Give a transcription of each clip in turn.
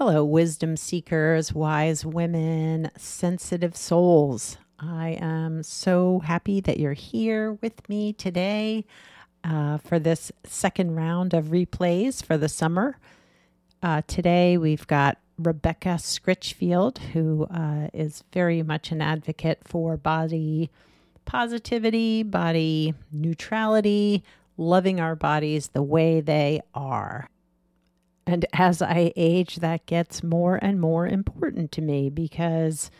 Hello, wisdom seekers, wise women, sensitive souls. I am so happy that you're here with me today uh, for this second round of replays for the summer. Uh, today we've got Rebecca Scritchfield, who uh, is very much an advocate for body positivity, body neutrality, loving our bodies the way they are. And as I age, that gets more and more important to me because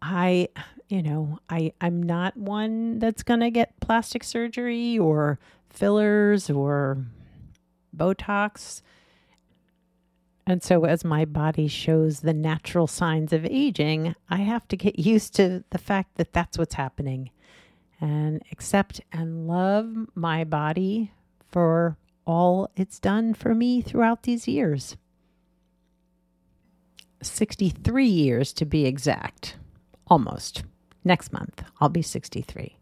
I, you know, I, I'm not one that's going to get plastic surgery or fillers or Botox. And so, as my body shows the natural signs of aging, I have to get used to the fact that that's what's happening and accept and love my body for all it's done for me throughout these years. 63 years to be exact, almost. Next month, I'll be 63.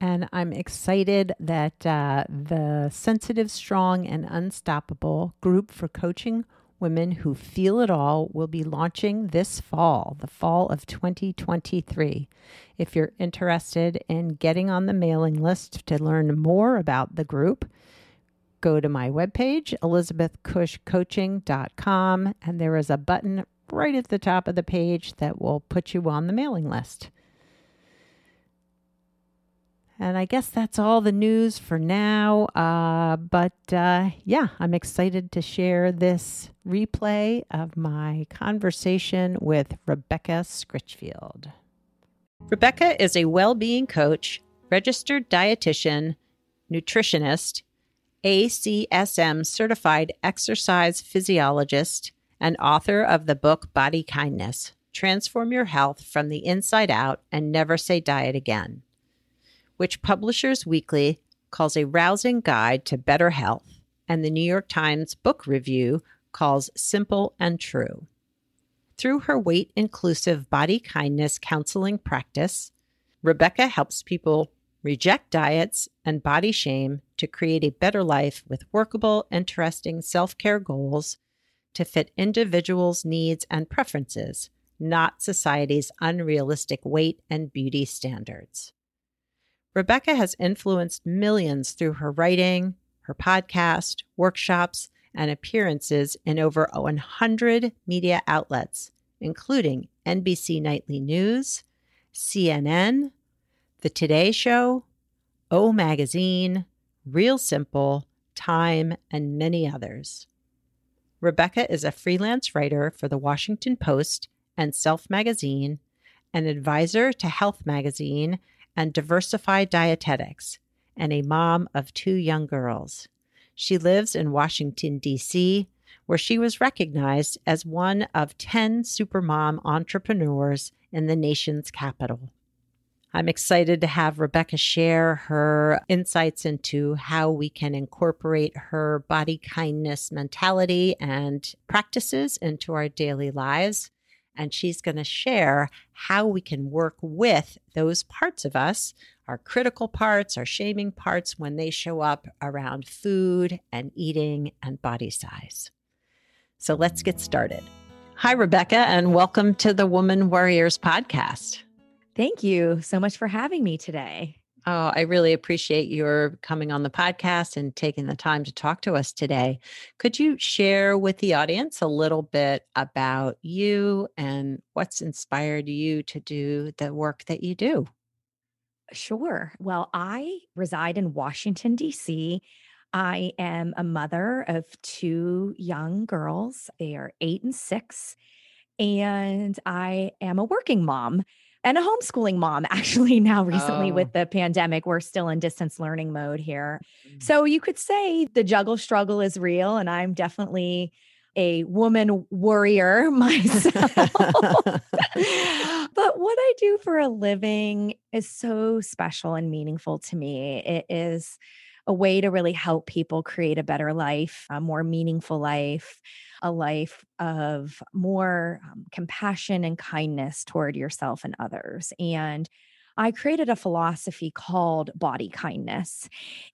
And I'm excited that uh, the Sensitive, Strong, and Unstoppable group for coaching women who feel it all will be launching this fall, the fall of 2023. If you're interested in getting on the mailing list to learn more about the group, go to my webpage, elizabethcushcoaching.com, and there is a button right at the top of the page that will put you on the mailing list. And I guess that's all the news for now. Uh, but uh, yeah, I'm excited to share this replay of my conversation with Rebecca Scritchfield. Rebecca is a well being coach, registered dietitian, nutritionist, ACSM certified exercise physiologist and author of the book Body Kindness Transform Your Health from the Inside Out and Never Say Diet Again, which Publishers Weekly calls a rousing guide to better health, and the New York Times Book Review calls simple and true. Through her weight inclusive body kindness counseling practice, Rebecca helps people reject diets and body shame to create a better life with workable, interesting self care goals to fit individuals' needs and preferences, not society's unrealistic weight and beauty standards. Rebecca has influenced millions through her writing, her podcast, workshops, and appearances in over 100 media outlets, including NBC Nightly News, CNN, The Today Show, O Magazine, Real Simple, Time, and many others. Rebecca is a freelance writer for the Washington Post and Self Magazine, an advisor to Health Magazine and Diversify Dietetics, and a mom of two young girls. She lives in Washington, D.C., where she was recognized as one of 10 supermom entrepreneurs in the nation's capital. I'm excited to have Rebecca share her insights into how we can incorporate her body kindness mentality and practices into our daily lives. And she's going to share how we can work with those parts of us, our critical parts, our shaming parts, when they show up around food and eating and body size. So let's get started. Hi, Rebecca, and welcome to the Woman Worriers podcast. Thank you so much for having me today. Oh, I really appreciate your coming on the podcast and taking the time to talk to us today. Could you share with the audience a little bit about you and what's inspired you to do the work that you do? Sure. Well, I reside in Washington, D.C. I am a mother of two young girls. They are eight and six. And I am a working mom and a homeschooling mom actually now recently oh. with the pandemic we're still in distance learning mode here mm. so you could say the juggle struggle is real and i'm definitely a woman warrior myself but what i do for a living is so special and meaningful to me it is a way to really help people create a better life a more meaningful life a life of more um, compassion and kindness toward yourself and others. And I created a philosophy called body kindness.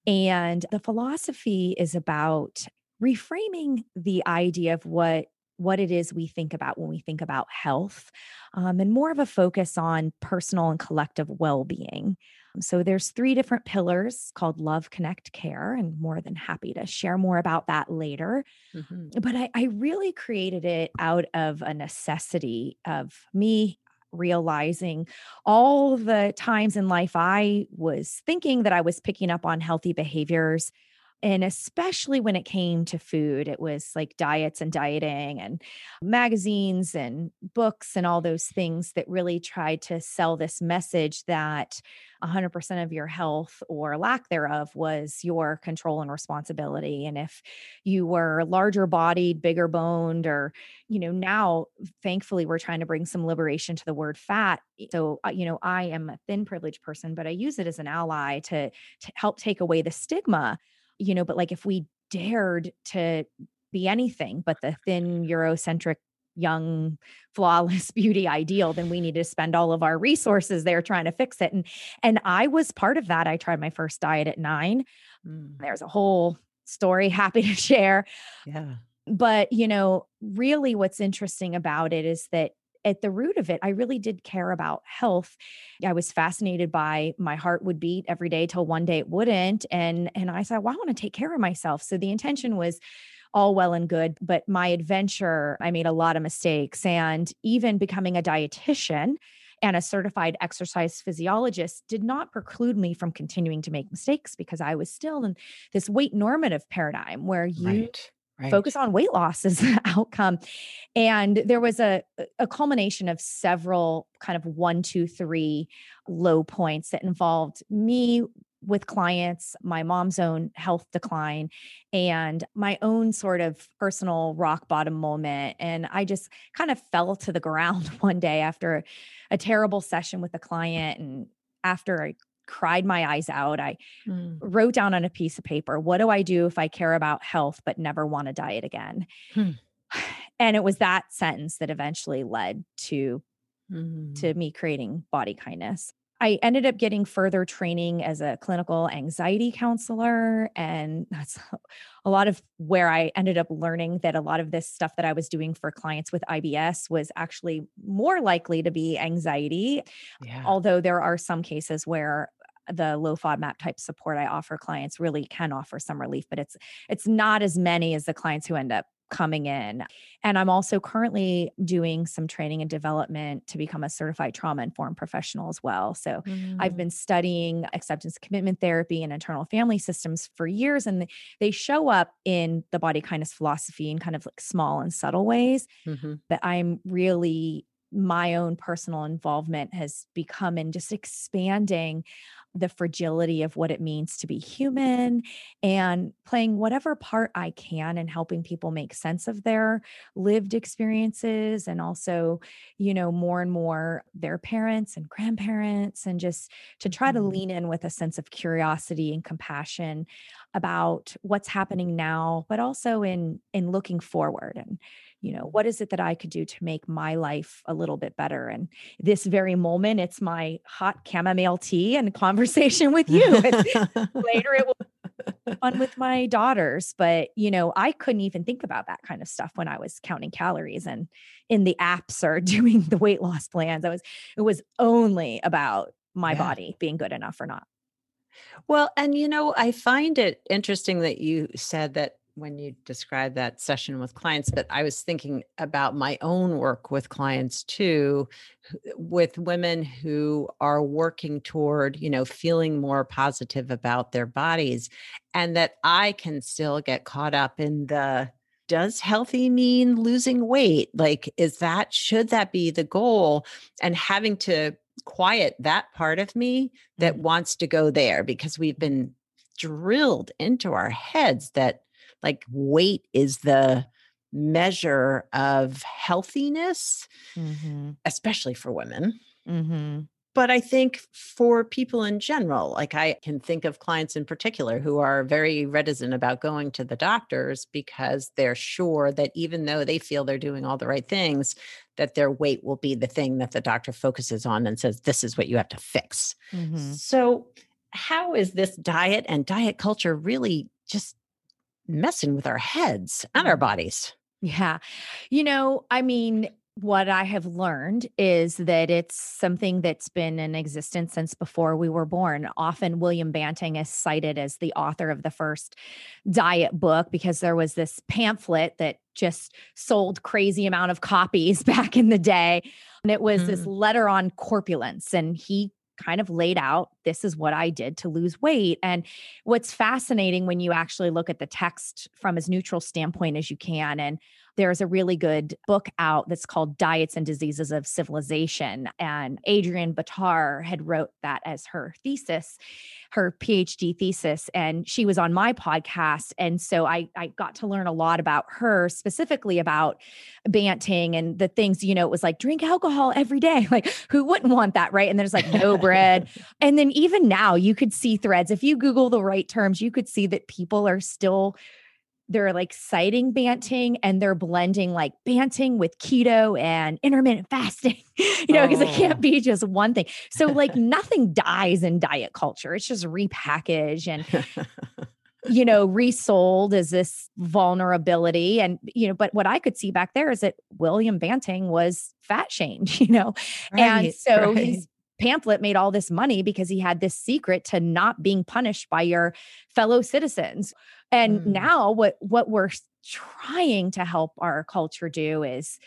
And the philosophy is about reframing the idea of what what it is we think about when we think about health um, and more of a focus on personal and collective well-being so there's three different pillars called love connect care and more than happy to share more about that later mm-hmm. but I, I really created it out of a necessity of me realizing all the times in life I was thinking that I was picking up on healthy behaviors and especially when it came to food, it was like diets and dieting and magazines and books and all those things that really tried to sell this message that 100% of your health or lack thereof was your control and responsibility. And if you were larger bodied, bigger boned, or, you know, now thankfully we're trying to bring some liberation to the word fat. So, uh, you know, I am a thin privileged person, but I use it as an ally to, to help take away the stigma you know, but like if we dared to be anything but the thin Eurocentric young flawless beauty ideal then we need to spend all of our resources there trying to fix it and and i was part of that. I tried my first diet at 9 mm. there's a whole story happy to share. Yeah. But you know really what's interesting about it is that at the root of it, I really did care about health. I was fascinated by my heart would beat every day till one day it wouldn't. And and I said, well, I want to take care of myself. So the intention was all well and good, but my adventure, I made a lot of mistakes. And even becoming a dietitian and a certified exercise physiologist did not preclude me from continuing to make mistakes because I was still in this weight normative paradigm where you right right. focus on weight loss as the outcome. And there was a, a culmination of several kind of one, two, three low points that involved me with clients, my mom's own health decline, and my own sort of personal rock bottom moment. And I just kind of fell to the ground one day after a terrible session with a client. And after cried my eyes out. I mm. wrote down on a piece of paper, what do I do if I care about health but never want to diet again? Hmm. And it was that sentence that eventually led to mm. to me creating body kindness. I ended up getting further training as a clinical anxiety counselor. And that's a lot of where I ended up learning that a lot of this stuff that I was doing for clients with IBS was actually more likely to be anxiety. Yeah. Although there are some cases where the low FODMAP type support I offer clients really can offer some relief, but it's it's not as many as the clients who end up coming in. And I'm also currently doing some training and development to become a certified trauma informed professional as well. So mm. I've been studying acceptance commitment therapy and internal family systems for years, and they show up in the body kindness philosophy in kind of like small and subtle ways mm-hmm. that I'm really my own personal involvement has become in just expanding the fragility of what it means to be human and playing whatever part I can in helping people make sense of their lived experiences and also, you know, more and more their parents and grandparents and just to try to mm-hmm. lean in with a sense of curiosity and compassion about what's happening now, but also in in looking forward and you know what is it that i could do to make my life a little bit better? And this very moment it's my hot chamomile tea and conversation with you. Later it will fun with my daughters. But you know i couldn't even think about that kind of stuff when i was counting calories and in the apps or doing the weight loss plans. I was it was only about my yeah. body being good enough or not. Well, and you know, I find it interesting that you said that when you described that session with clients, but I was thinking about my own work with clients too, with women who are working toward, you know, feeling more positive about their bodies, and that I can still get caught up in the does healthy mean losing weight? Like, is that, should that be the goal? And having to quiet that part of me that mm-hmm. wants to go there because we've been drilled into our heads that like weight is the measure of healthiness, mm-hmm. especially for women. Mm-hmm. But I think for people in general, like I can think of clients in particular who are very reticent about going to the doctors because they're sure that even though they feel they're doing all the right things, that their weight will be the thing that the doctor focuses on and says, this is what you have to fix. Mm-hmm. So, how is this diet and diet culture really just messing with our heads and our bodies. Yeah. You know, I mean, what I have learned is that it's something that's been in existence since before we were born. Often, William Banting is cited as the author of the first diet book because there was this pamphlet that just sold crazy amount of copies back in the day. And it was mm. this letter on corpulence. And he kind of laid out this is what I did to lose weight. And what's fascinating when you actually look at the text from as neutral standpoint as you can and there's a really good book out that's called Diets and Diseases of Civilization. And Adrienne Bitar had wrote that as her thesis, her PhD thesis. And she was on my podcast. And so I, I got to learn a lot about her, specifically about Banting and the things, you know, it was like drink alcohol every day. Like who wouldn't want that? Right. And there's like no bread. And then even now you could see threads. If you Google the right terms, you could see that people are still they're like citing Banting and they're blending like Banting with keto and intermittent fasting, you know, because oh. it can't oh. be just one thing. So, like, nothing dies in diet culture, it's just repackaged and, you know, resold as this vulnerability. And, you know, but what I could see back there is that William Banting was fat shamed, you know, right, and so right. his pamphlet made all this money because he had this secret to not being punished by your fellow citizens. And mm. now what what we're trying to help our culture do is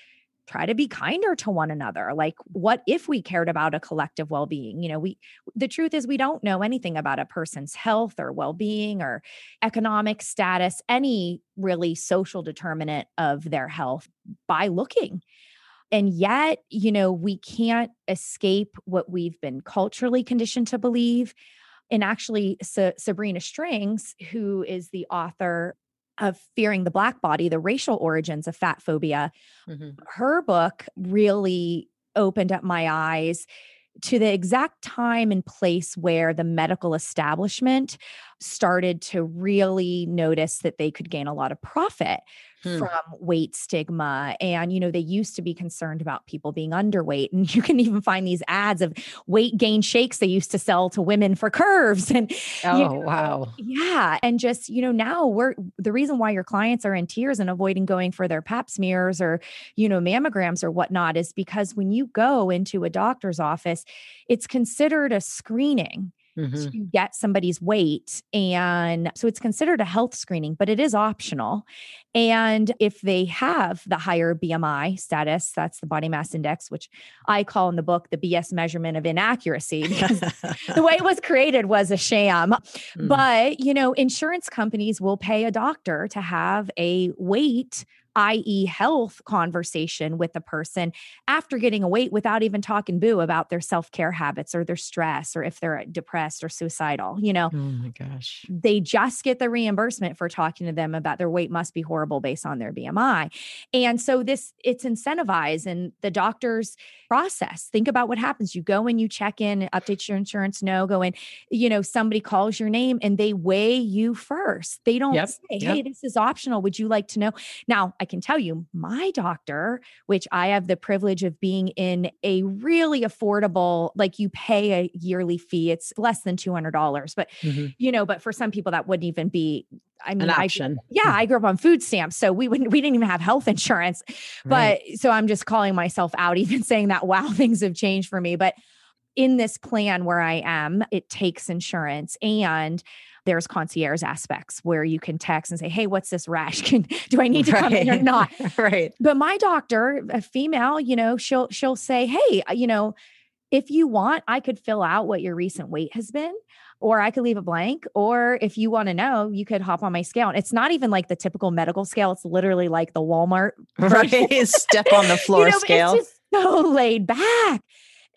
try to be kinder to one another like what if we cared about a collective well-being? You know we the truth is we don't know anything about a person's health or well-being or economic status any really social determinant of their health by looking. And yet you know we can't escape what we've been culturally conditioned to believe and actually Sa- sabrina strings who is the author of fearing the black body the racial origins of fat phobia mm-hmm. her book really opened up my eyes to the exact time and place where the medical establishment started to really notice that they could gain a lot of profit hmm. from weight stigma. And, you know, they used to be concerned about people being underweight. And you can even find these ads of weight gain shakes they used to sell to women for curves. And, oh, you know, wow. Yeah. And just, you know, now we're the reason why your clients are in tears and avoiding going for their pap smears or, you know, mammograms or whatnot is because when you go into a doctor's office, it's considered a screening mm-hmm. to get somebody's weight. And so it's considered a health screening, but it is optional. And if they have the higher BMI status, that's the body mass index, which I call in the book the BS measurement of inaccuracy because the way it was created was a sham. Mm. But, you know, insurance companies will pay a doctor to have a weight i.e., health conversation with a person after getting a weight without even talking boo about their self care habits or their stress or if they're uh, depressed or suicidal. You know, oh my gosh, they just get the reimbursement for talking to them about their weight must be horrible based on their BMI. And so this it's incentivized and the doctors process. Think about what happens. You go and you check in, update your insurance, no, go in, you know, somebody calls your name and they weigh you first. They don't yep, say, Hey, yep. this is optional. Would you like to know? Now, I can tell you, my doctor, which I have the privilege of being in a really affordable, like you pay a yearly fee, it's less than $200. But, mm-hmm. you know, but for some people that wouldn't even be I mean, an option. I, yeah, I grew up on food stamps, so we wouldn't, we didn't even have health insurance. Right. But so I'm just calling myself out, even saying that. Wow, things have changed for me. But in this plan where I am, it takes insurance and there's concierge aspects where you can text and say, Hey, what's this rash? Can do I need to right. come in or not? right. But my doctor, a female, you know, she'll she'll say, Hey, uh, you know, if you want, I could fill out what your recent weight has been, or I could leave a blank. Or if you want to know, you could hop on my scale. And it's not even like the typical medical scale. It's literally like the Walmart right. step on the floor you know, scale. It's just so laid back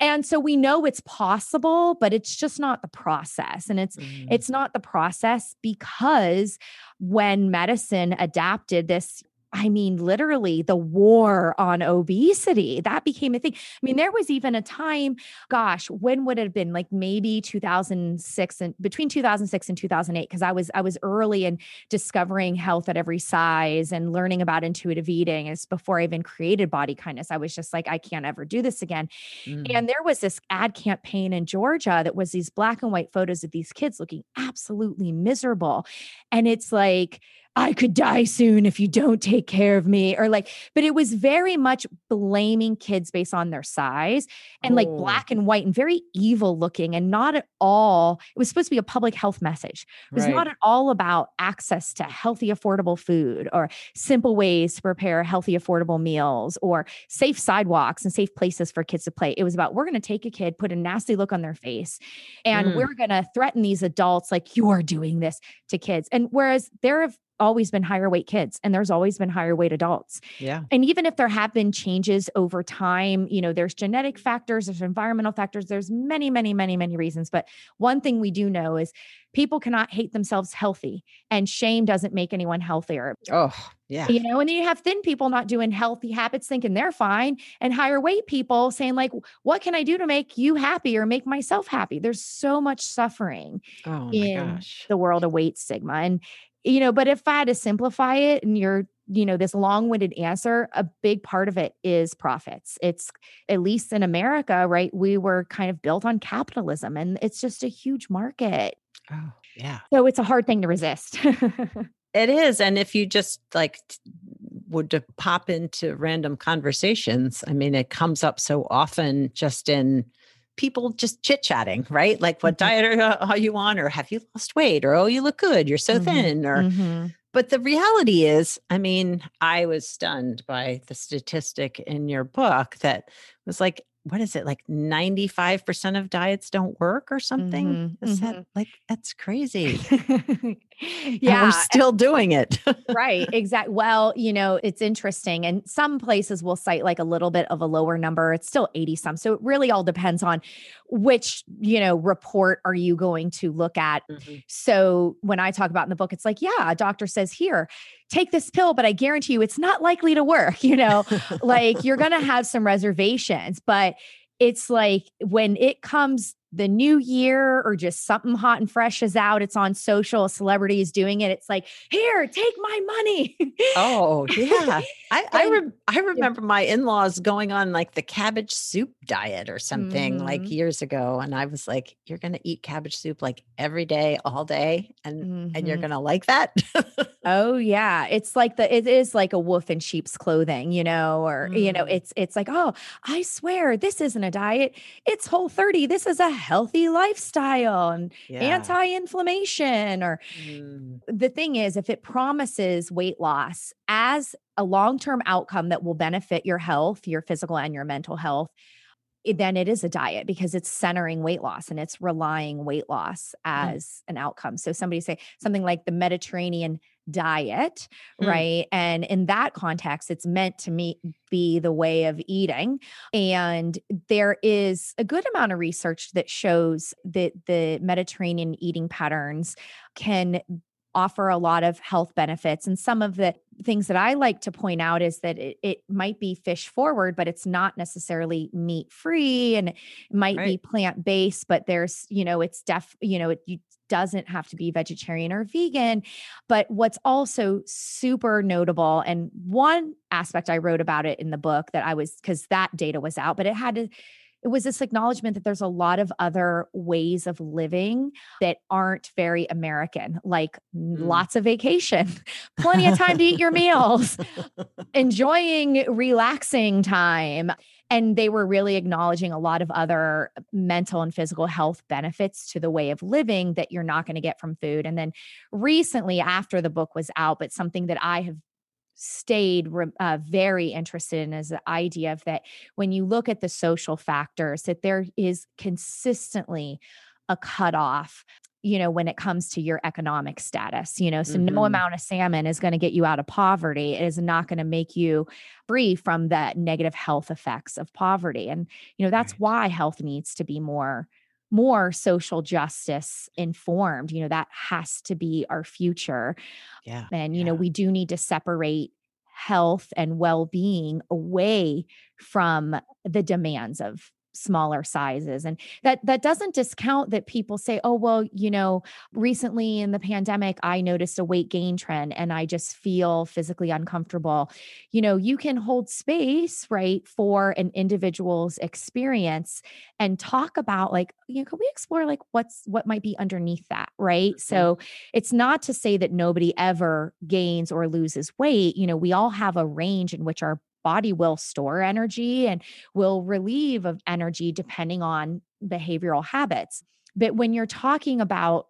and so we know it's possible but it's just not the process and it's mm. it's not the process because when medicine adapted this I mean, literally the war on obesity. That became a thing. I mean, there was even a time, gosh, when would it have been? Like maybe 2006 and between 2006 and 2008, because I was I was early in discovering health at every size and learning about intuitive eating. It's before I even created body kindness. I was just like, I can't ever do this again. Mm. And there was this ad campaign in Georgia that was these black and white photos of these kids looking absolutely miserable. And it's like, I could die soon if you don't take care of me. Or like, but it was very much blaming kids based on their size and oh. like black and white and very evil looking and not at all. It was supposed to be a public health message. It was right. not at all about access to healthy, affordable food or simple ways to prepare healthy, affordable meals or safe sidewalks and safe places for kids to play. It was about we're going to take a kid, put a nasty look on their face, and mm. we're going to threaten these adults like you are doing this to kids. And whereas there have always been higher weight kids and there's always been higher weight adults. Yeah. And even if there have been changes over time, you know, there's genetic factors, there's environmental factors, there's many, many, many, many reasons. But one thing we do know is people cannot hate themselves healthy and shame doesn't make anyone healthier. Oh, yeah. You know, and then you have thin people not doing healthy habits thinking they're fine and higher weight people saying like what can I do to make you happy or make myself happy? There's so much suffering oh in gosh. the world of weight stigma and you know, but if I had to simplify it and you're, you know, this long winded answer, a big part of it is profits. It's at least in America, right? We were kind of built on capitalism and it's just a huge market. Oh, yeah. So it's a hard thing to resist. it is. And if you just like, would to pop into random conversations. I mean, it comes up so often just in people just chit chatting, right? Like, what mm-hmm. diet are, are, you on? Or have you lost weight? Or, oh, you look good. You're so mm-hmm. thin. Or, mm-hmm. but the reality is, I mean, I was stunned by the statistic in your book that was like what is it like 95% of diets don't work or something? Mm-hmm, mm-hmm. that like that's crazy. Yeah and we're still doing it. Right exactly well you know it's interesting and some places will cite like a little bit of a lower number it's still 80 some so it really all depends on which you know report are you going to look at mm-hmm. so when i talk about in the book it's like yeah a doctor says here take this pill, but I guarantee you it's not likely to work. You know, like you're going to have some reservations, but it's like when it comes the new year or just something hot and fresh is out, it's on social, a celebrity is doing it. It's like, here, take my money. Oh, yeah. I I, re- I remember my in-laws going on like the cabbage soup diet or something mm-hmm. like years ago. And I was like, you're gonna eat cabbage soup like every day, all day, and mm-hmm. and you're mm-hmm. gonna like that. oh yeah. It's like the it is like a wolf in sheep's clothing, you know, or mm. you know, mm. it's it's like, oh, I swear this isn't a diet, it's whole 30. This is a healthy lifestyle and yeah. anti-inflammation or mm. the thing is if it promises weight loss as a long-term outcome that will benefit your health your physical and your mental health then it is a diet because it's centering weight loss and it's relying weight loss mm. as mm. an outcome. So somebody say something like the Mediterranean diet, mm. right? And in that context, it's meant to meet, be the way of eating. And there is a good amount of research that shows that the Mediterranean eating patterns can offer a lot of health benefits. And some of the things that I like to point out is that it, it might be fish forward, but it's not necessarily meat free and it might right. be plant based, but there's, you know, it's def, you know, it you, doesn't have to be vegetarian or vegan. But what's also super notable, and one aspect I wrote about it in the book that I was, because that data was out, but it had to, it was this acknowledgement that there's a lot of other ways of living that aren't very American, like mm. lots of vacation, plenty of time to eat your meals, enjoying relaxing time. And they were really acknowledging a lot of other mental and physical health benefits to the way of living that you're not going to get from food. And then recently, after the book was out, but something that I have stayed uh, very interested in is the idea of that when you look at the social factors that there is consistently a cutoff you know when it comes to your economic status you know so mm-hmm. no amount of salmon is going to get you out of poverty it is not going to make you free from the negative health effects of poverty and you know that's right. why health needs to be more more social justice informed you know that has to be our future yeah and you yeah. know we do need to separate health and well-being away from the demands of smaller sizes and that that doesn't discount that people say oh well you know recently in the pandemic i noticed a weight gain trend and i just feel physically uncomfortable. You know you can hold space right for an individual's experience and talk about like you know can we explore like what's what might be underneath that? Right? Mm-hmm. so it's not to say that nobody ever gains or loses weight you know we all have a range in which our body will store energy and will relieve of energy depending on behavioral habits. But when you're talking about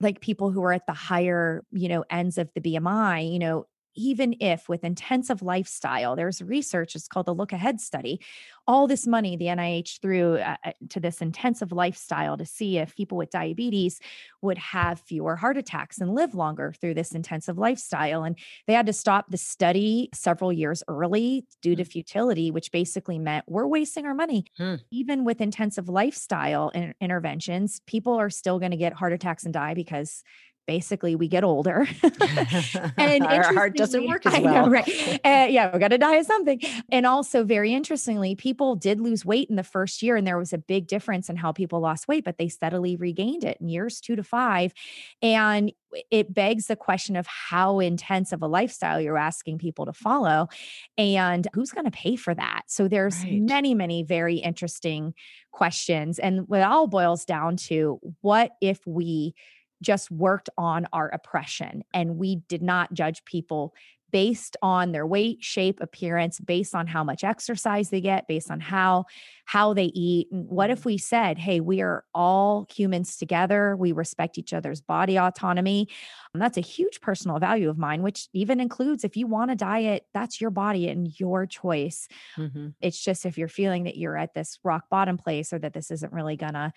like people who are at the higher, you know, ends of the BMI, you know, even if with intensive lifestyle, there's research, it's called the Look Ahead study. All this money the NIH threw uh, uh, to this intensive lifestyle to see if people with diabetes would have fewer heart attacks and live longer through this intensive lifestyle. And they had to stop the study several years early due to hmm. futility, which basically meant we're wasting our money. Hmm. Even with intensive lifestyle in- interventions, people are still going to get heart attacks and die because basically we get older and our heart doesn't work as well. Know, right. uh, yeah, we got to die of something. And also, very interestingly, people did lose weight in the first year, and there was a big difference in how people lost weight, but they steadily regained it in years two to five. And it begs the question of how intense of a lifestyle you're asking people to follow and who's going to pay for that. So there's right. many, many very interesting questions. And what all boils down to what if we just worked on our oppression and we did not judge people based on their weight shape appearance based on how much exercise they get based on how how they eat and what if mm-hmm. we said hey we are all humans together we respect each other's body autonomy and that's a huge personal value of mine which even includes if you want to diet that's your body and your choice mm-hmm. it's just if you're feeling that you're at this rock bottom place or that this isn't really gonna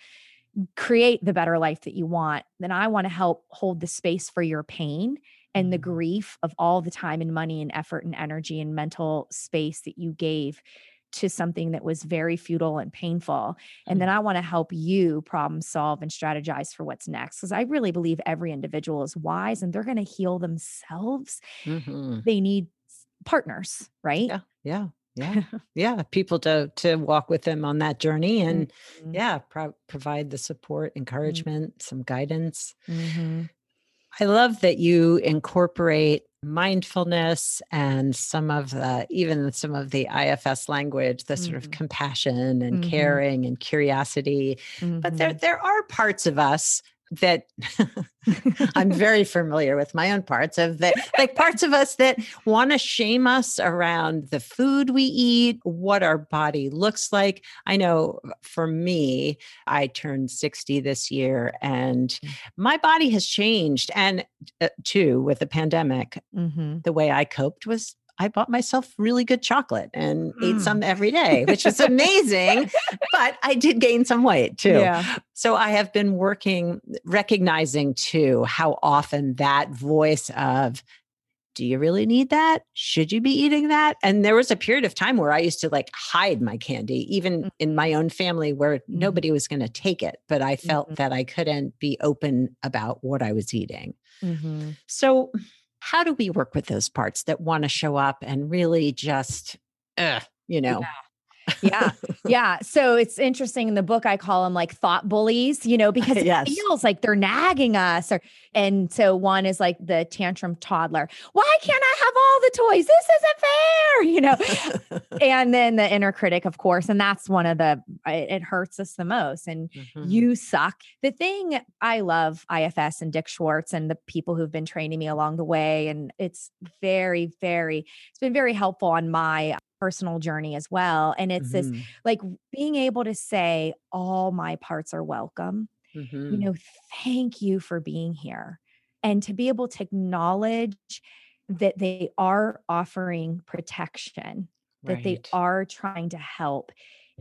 create the better life that you want, then I want to help hold the space for your pain and the mm-hmm. grief of all the time and money and effort and energy and mental space that you gave to something that was very futile and painful. And then mm-hmm. I want to help you problem solve and strategize for what's next. Because I really believe every individual is wise and they're going to heal themselves. Mm-hmm. They need partners, right? Yeah. Yeah yeah yeah people to to walk with them on that journey and mm-hmm. yeah pro- provide the support mm-hmm. encouragement mm-hmm. some guidance mm-hmm. i love that you incorporate mindfulness and some of the even some of the ifs language the sort of mm-hmm. compassion and mm-hmm. caring and curiosity but there there are parts of us that I'm very familiar with my own parts of that, like parts of us that want to shame us around the food we eat, what our body looks like. I know for me, I turned 60 this year and mm. my body has changed. And uh, too, with the pandemic, mm-hmm. the way I coped was I bought myself really good chocolate and mm. ate some every day, which is amazing. but I did gain some weight too. Yeah. So I have been working, recognizing too how often that voice of, do you really need that? Should you be eating that? And there was a period of time where I used to like hide my candy, even mm-hmm. in my own family where mm-hmm. nobody was going to take it, but I felt mm-hmm. that I couldn't be open about what I was eating. Mm-hmm. So, how do we work with those parts that want to show up and really just, uh, you know, yeah yeah. Yeah. So it's interesting in the book, I call them like thought bullies, you know, because it yes. feels like they're nagging us. Or, and so one is like the tantrum toddler. Why can't I have all the toys? This isn't fair, you know? and then the inner critic, of course. And that's one of the, it, it hurts us the most. And mm-hmm. you suck. The thing I love IFS and Dick Schwartz and the people who've been training me along the way. And it's very, very, it's been very helpful on my personal journey as well. And it's mm-hmm. this like being able to say, all my parts are welcome. Mm-hmm. You know, thank you for being here. And to be able to acknowledge that they are offering protection, right. that they are trying to help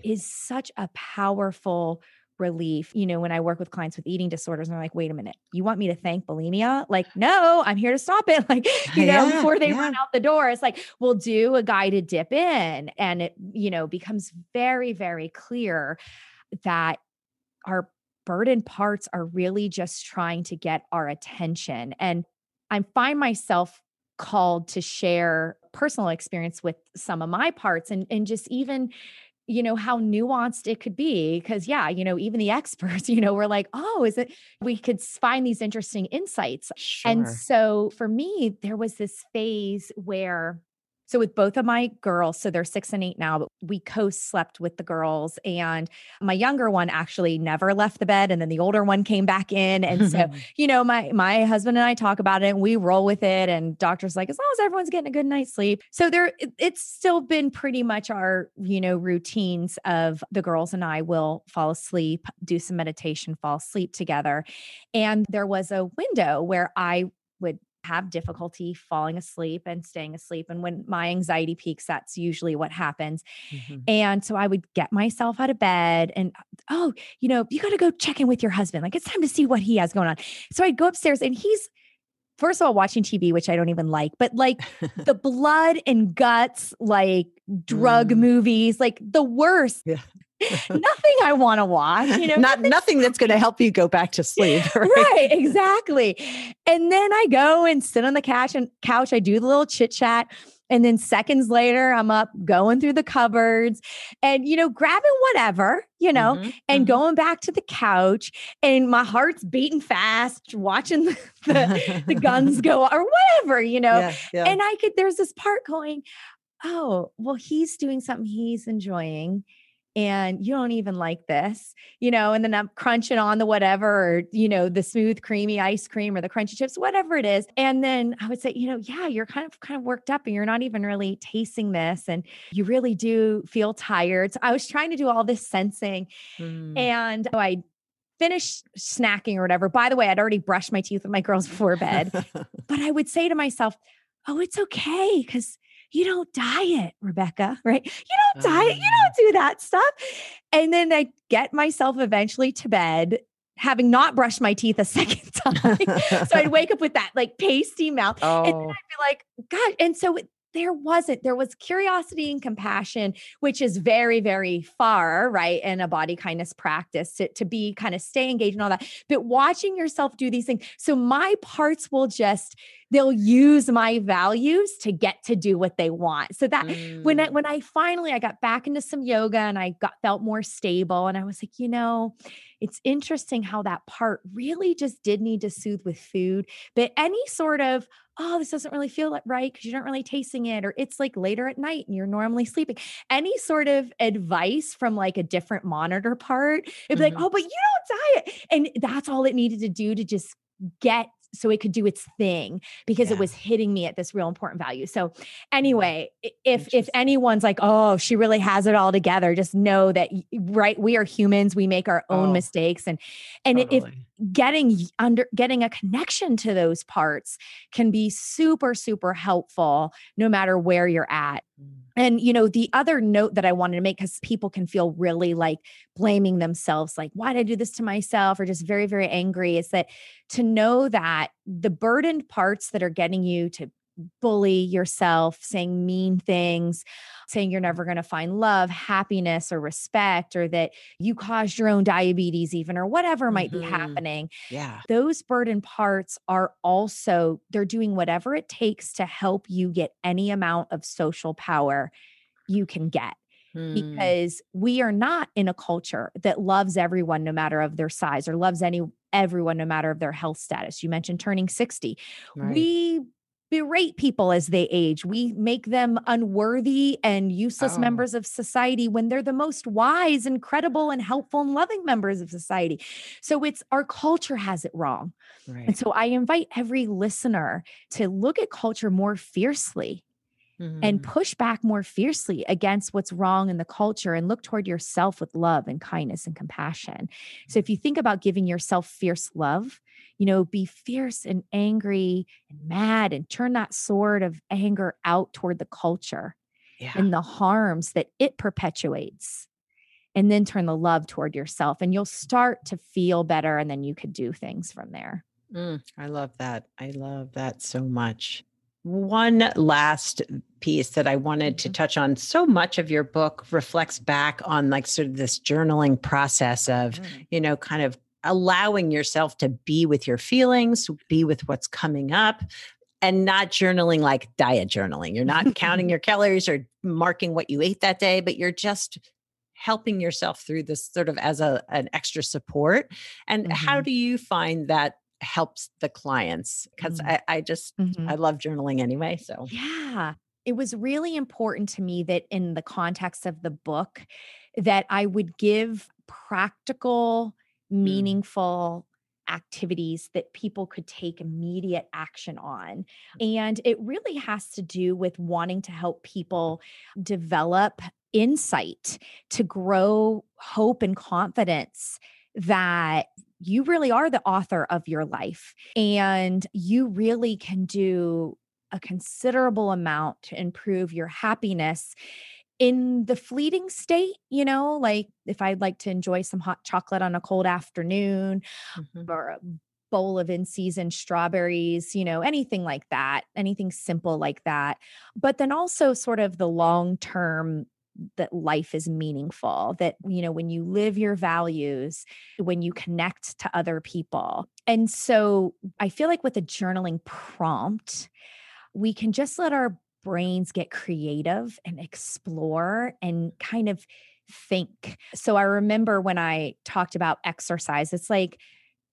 is such a powerful relief. You know, when I work with clients with eating disorders, and they're like, wait a minute, you want me to thank bulimia? Like, no, I'm here to stop it. Like, you know, yeah, before they yeah. run out the door, it's like, we'll do a guided dip in. And it, you know, becomes very, very clear that our burden parts are really just trying to get our attention. And I find myself called to share personal experience with some of my parts and and just even you know how nuanced it could be because yeah you know even the experts you know were like oh is it we could find these interesting insights Sure. and so for me there was this phase where so with both of my girls, so they're six and eight now, but we co-slept with the girls. And my younger one actually never left the bed. And then the older one came back in. And so, you know, my my husband and I talk about it and we roll with it. And doctor's like, as long as everyone's getting a good night's sleep. So there it's still been pretty much our, you know, routines of the girls and I will fall asleep, do some meditation, fall asleep together. And there was a window where I have difficulty falling asleep and staying asleep. And when my anxiety peaks, that's usually what happens. Mhm. And so I would get myself out of bed and, oh, you know, you got to go check in with your husband. Like it's time to see what he has going on. So I'd go upstairs and he's, first of all, watching TV, which I don't even like, but like the blood and guts, like drug Mm. movies, like the worst. Yeah. Nothing I want to watch, you know, not nothing that's going to help you go back to sleep. Right. right exactly and then i go and sit on the couch and couch i do the little chit chat and then seconds later i'm up going through the cupboards and you know grabbing whatever you know Mhm, and mhm. going back to the couch and my heart's beating fast watching the, the, the guns go or whatever you know Yeah, yeah. and i could there's this part going oh well he's doing something he's enjoying and you don't even like this, you know, and then I'm crunching on the whatever, or, you know, the smooth, creamy ice cream or the crunchy chips, whatever it is. And then I would say, you know, yeah, you're kind of kind of worked up and you're not even really tasting this. And you really do feel tired. So I was trying to do all this sensing Mm. and I finished snacking or whatever. By the way, I'd already brushed my teeth with my girls before bed, but I would say to myself, oh, it's okay because you don't diet, Rebecca, right? You don't diet, you Ah. don't do that stuff. And then I get myself eventually to bed, having not brushed my teeth a second time. so I'd wake up with that like pasty mouth and then oh, I'd be like, God. And so there wasn't, there was curiosity and compassion, which is very, very far, right? In a body kindness practice to, to be kind of stay engaged and all that. But watching yourself do these things. So my parts will just, they'll use my values to get to do what they want. So that when I Mm. when I finally I got back into some yoga and I got felt more stable and I was like, you know, it's interesting how that part really just did need to soothe with food, but any sort of oh, this doesn't really feel right because you're not really tasting it or it's like later at night and you're normally sleeping. Any sort of advice from like a different monitor part, it'd be like, Mhm. "Oh, but you don't diet." And that's all it needed to do to just get so it could do its thing because it was hitting me at this real important value. So anyway, if if anyone's like, "Oh, she really has it all together," just know that right we are humans, we make our own Oh, mistakes and and if totally. Getting under getting a connection to those parts can be super super helpful no matter where you're at. Mm. And you know, the other note that I wanted to make cuz people can feel really like blaming themselves like why did I do this to myself or just very very angry is that to know that the burdened parts that are getting you to bully yourself, saying mean things, saying you're never going to find love, happiness, or respect, or that you caused your own diabetes, even, or whatever might be Mhm. happening. Yeah. Those burden parts are also, they're doing whatever it takes to help you get any amount of social power you can get Mm. because we are not in a culture that loves everyone no matter of their size or loves any everyone no matter of their health status. You mentioned turning 60. Right. We berate people as they age. We make them unworthy and useless Oh. members of society when they're the most wise and credible and helpful and loving members of society. So it's our culture has it wrong. And so I invite every listener to look at culture more fiercely and Mm. push back more fiercely against what's wrong in the culture and look toward yourself with love and kindness and compassion. So if you think about giving yourself fierce love, you know, be fierce and angry and mad and turn that sword of anger out toward the culture yeah. and the harms that it perpetuates. And then turn the love toward yourself and you'll start to feel better and then you could do things from there. Mm, I love that. I love that so much. One last piece that I wanted to Mhm. touch on. So much of your book reflects back on like sort of this journaling process of, you know, kind of allowing yourself to be with your feelings, be with what's coming up, and not journaling like diet journaling. You're not counting your calories or marking what you ate that day, but you're just helping yourself through this sort of as a an extra support and mm-hmm. how do you find that helps the clients because mm-hmm. I, I, just mm-hmm. i love journaling anyway so yeah it was really important to me that in the context of the book that i would give practical. Mm. meaningful activities that people could take immediate action on. And it really has to do with wanting to help people develop insight to grow hope and confidence that you really are the author of your life and you really can do a considerable amount to improve your happiness in the fleeting state, you know, like if I'd like to enjoy some hot chocolate on a cold afternoon mm-hmm. or a bowl of in season strawberries, you know, anything like that, anything simple like that. But then also sort of the long term that life is meaningful that you know when you live your values when you connect to other people and so i feel like with a journaling prompt we can just let our brains get creative and explore and kind of think. So I remember when I talked about exercise, it's like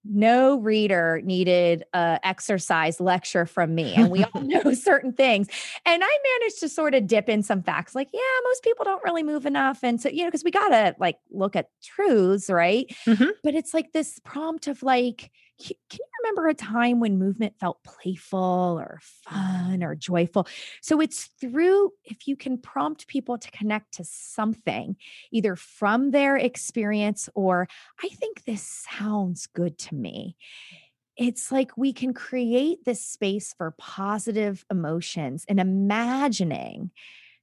no reader needed a exercise lecture from me and we all know certain things and i managed to sort of dip in some facts like yeah most people don't really move enough and so you know because we gotta like look at truths right mm-hmm. but it's like this prompt of like can you remember a time when movement felt playful or fun or joyful? So it's through, if you can prompt people to connect to something, either from their experience or, I think this sounds good to me. It's like we can create this space for positive emotions and imagining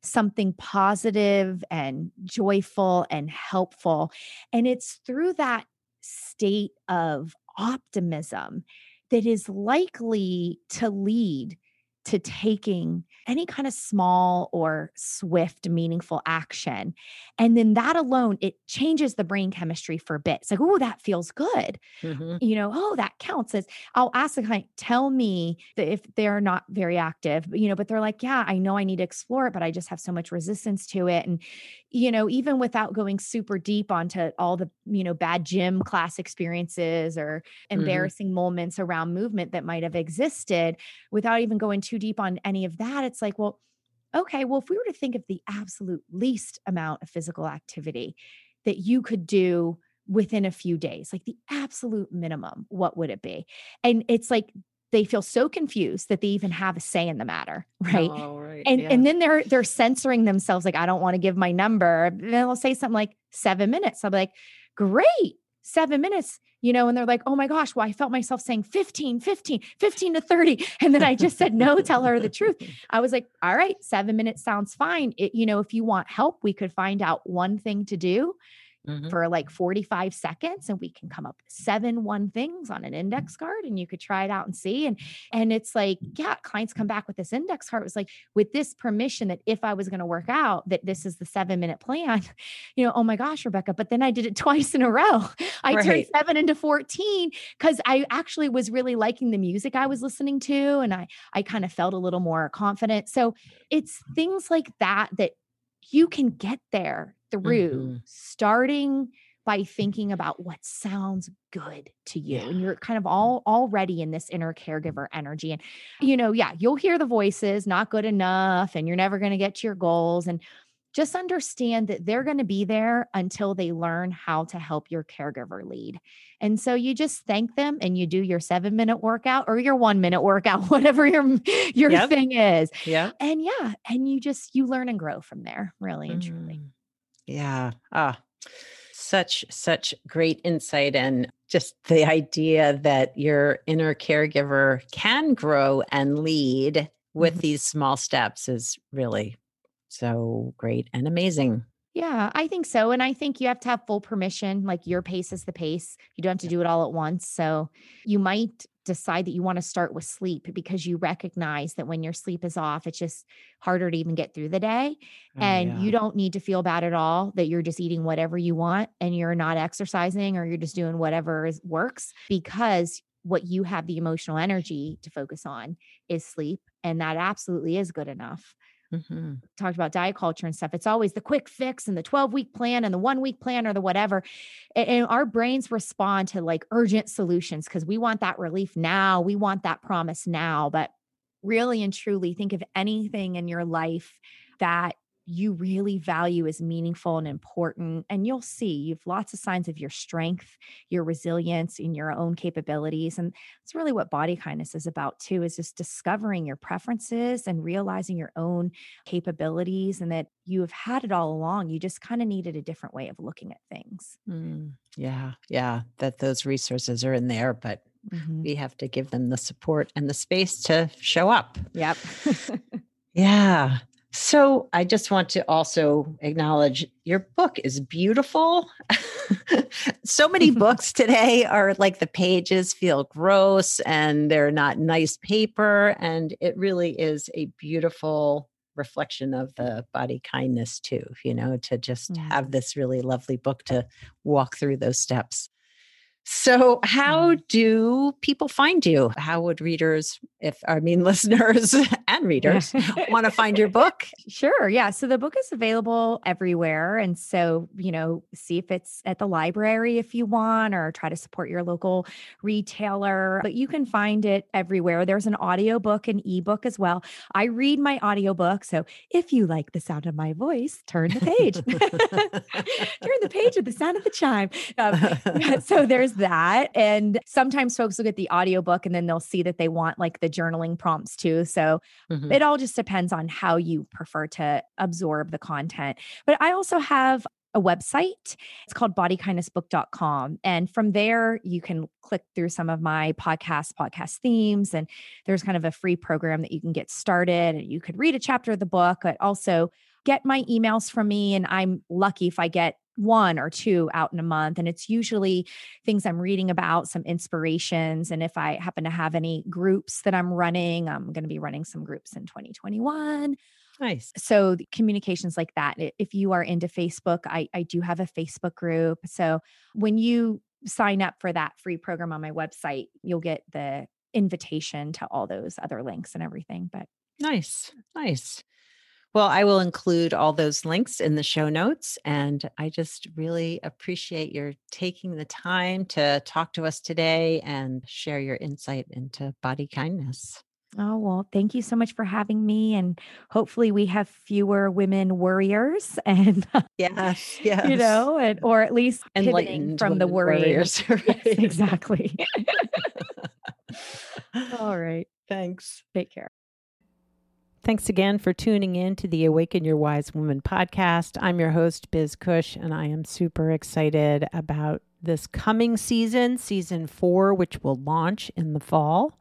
something positive and joyful and helpful. And it's through that state of optimism that is likely to lead to taking any kind of small or swift, meaningful action. And then that alone, it changes the brain chemistry for a bit. It's like, oh, that feels good. Mm-hmm. You know, oh, that counts as I'll ask the client, tell me that if they're not very active, you know, but they're like, yeah, I know I need to explore it, but I just have so much resistance to it. And, you know, even without going super deep onto all the, you know, bad gym class experiences or mm-hmm. embarrassing mm-hmm. moments around movement that might have existed, without even going too deep on any of that, it's like, well, okay, well, if we were to think of the absolute least amount of physical activity that you could do within a few days, like the absolute minimum, what would it be? And it's like they feel so confused that they even have a say in the matter right, oh, right. and yeah. and then they're they're censoring themselves like i don't want to give my number and then they'll say something like seven minutes i'll be like great seven minutes, you know, and they're like, oh my gosh, well, I felt myself saying 15, 15, 15 to 30. And then I just said, no, tell her the truth. I was like, all right, seven minutes sounds fine. It, you know, if you want help, we could find out one thing to do mm-hmm. for like 45 seconds and we can come up with seven one things on an index card and you could try it out and see and and it's like yeah clients come back with this index card it was like with this permission that if i was going to work out that this is the seven minute plan you know oh my gosh rebecca but then i did it twice in a row i right. turned seven into 14 because i actually was really liking the music i was listening to and i i kind of felt a little more confident so it's things like that that you can get there through mm-hmm. starting by thinking about what sounds good to you and you're kind of all already in this inner caregiver energy and you know yeah you'll hear the voices not good enough and you're never going to get to your goals and just understand that they're going to be there until they learn how to help your caregiver lead. And so you just thank them and you do your 7 minute workout or your 1 minute workout whatever your your yep. thing is. Yeah. And yeah, and you just you learn and grow from there, really and truly. Mm. Yeah. Ah, such, such great insight. And just the idea that your inner caregiver can grow and lead with mm-hmm. these small steps is really so great and amazing. Yeah, I think so. And I think you have to have full permission. Like your pace is the pace. You don't have to do it all at once. So you might decide that you want to start with sleep because you recognize that when your sleep is off, it's just harder to even get through the day. Oh, and yeah. you don't need to feel bad at all that you're just eating whatever you want and you're not exercising or you're just doing whatever is, works because what you have the emotional energy to focus on is sleep. And that absolutely is good enough. Mm-hmm. talked about diet culture and stuff. It's always the quick fix and the 12 week plan and the one week plan or the whatever. And, and our brains respond to like urgent solutions because we want that relief now. We want that promise now. But really and truly, think of anything in your life that you really value as meaningful and important. And you'll see you've lots of signs of your strength, your resilience, and your own capabilities. And it's really what body kindness is about too, is just discovering your preferences and realizing your own capabilities and that you have had it all along. You just kind of needed a different way of looking at things. Mm, yeah. Yeah. That those resources are in there, but mm-hmm. we have to give them the support and the space to show up. Yep. yeah. So I just want to also acknowledge your book is beautiful. so many books today are like the pages feel gross and they're not nice paper. And it really is a beautiful reflection of the body kindness, too, you know, to just mm. have this really lovely book to walk through those steps. So, how mm-hmm. do people find you? How would readers, if I mean listeners and readers, want to find your book? Sure. Yeah. So, the book is available everywhere. And so, you know, see if it's at the library if you want, or try to support your local retailer. But you can find it everywhere. There's an audiobook and ebook as well. I read my audiobook. So, if you like the sound of my voice, turn the page. turn the page with the sound of the chime. Um, so, there's that. And sometimes folks will get the audiobook and then they'll see that they want like the journaling prompts too. So mm-hmm. it all just depends on how you prefer to absorb the content. But I also have a website. It's called bodykindnessbook.com. And from there, you can click through some of my podcast, podcast themes. And there's kind of a free program that you can get started. And you could read a chapter of the book, but also get my emails from me. And I'm lucky if I get one or two out in a month. And it's usually things I'm reading about, some inspirations. And if I happen to have any groups that I'm running, I'm going to be running some groups in 2021. Nice. So communications like that. If you are into Facebook, I, I do have a Facebook group. So when you sign up for that free program on my website, you'll get the invitation to all those other links and everything. But nice, nice. Well, I will include all those links in the show notes. And I just really appreciate your taking the time to talk to us today and share your insight into body kindness. Oh, well, thank you so much for having me. And hopefully, we have fewer women worriers and, yes, yes. you know, and, or at least pivoting from the worriers. Right? Yes, exactly. All right. Thanks. Take care. Thanks again for tuning in to the Awaken Your Wise Woman podcast. I'm your host, Biz Cush, and I am super excited about this coming season, season four, which will launch in the fall.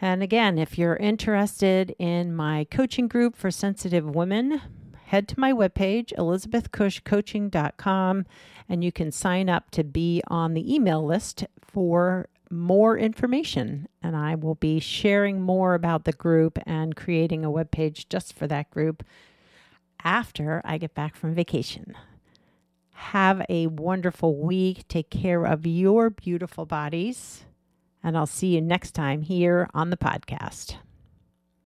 And again, if you're interested in my coaching group for sensitive women, head to my webpage, elizabethcushcoaching.com, and you can sign up to be on the email list for more information. And I will be sharing more about the group and creating a web page just for that group after I get back from vacation. Have a wonderful week. Take care of your beautiful bodies. And I'll see you next time here on the podcast.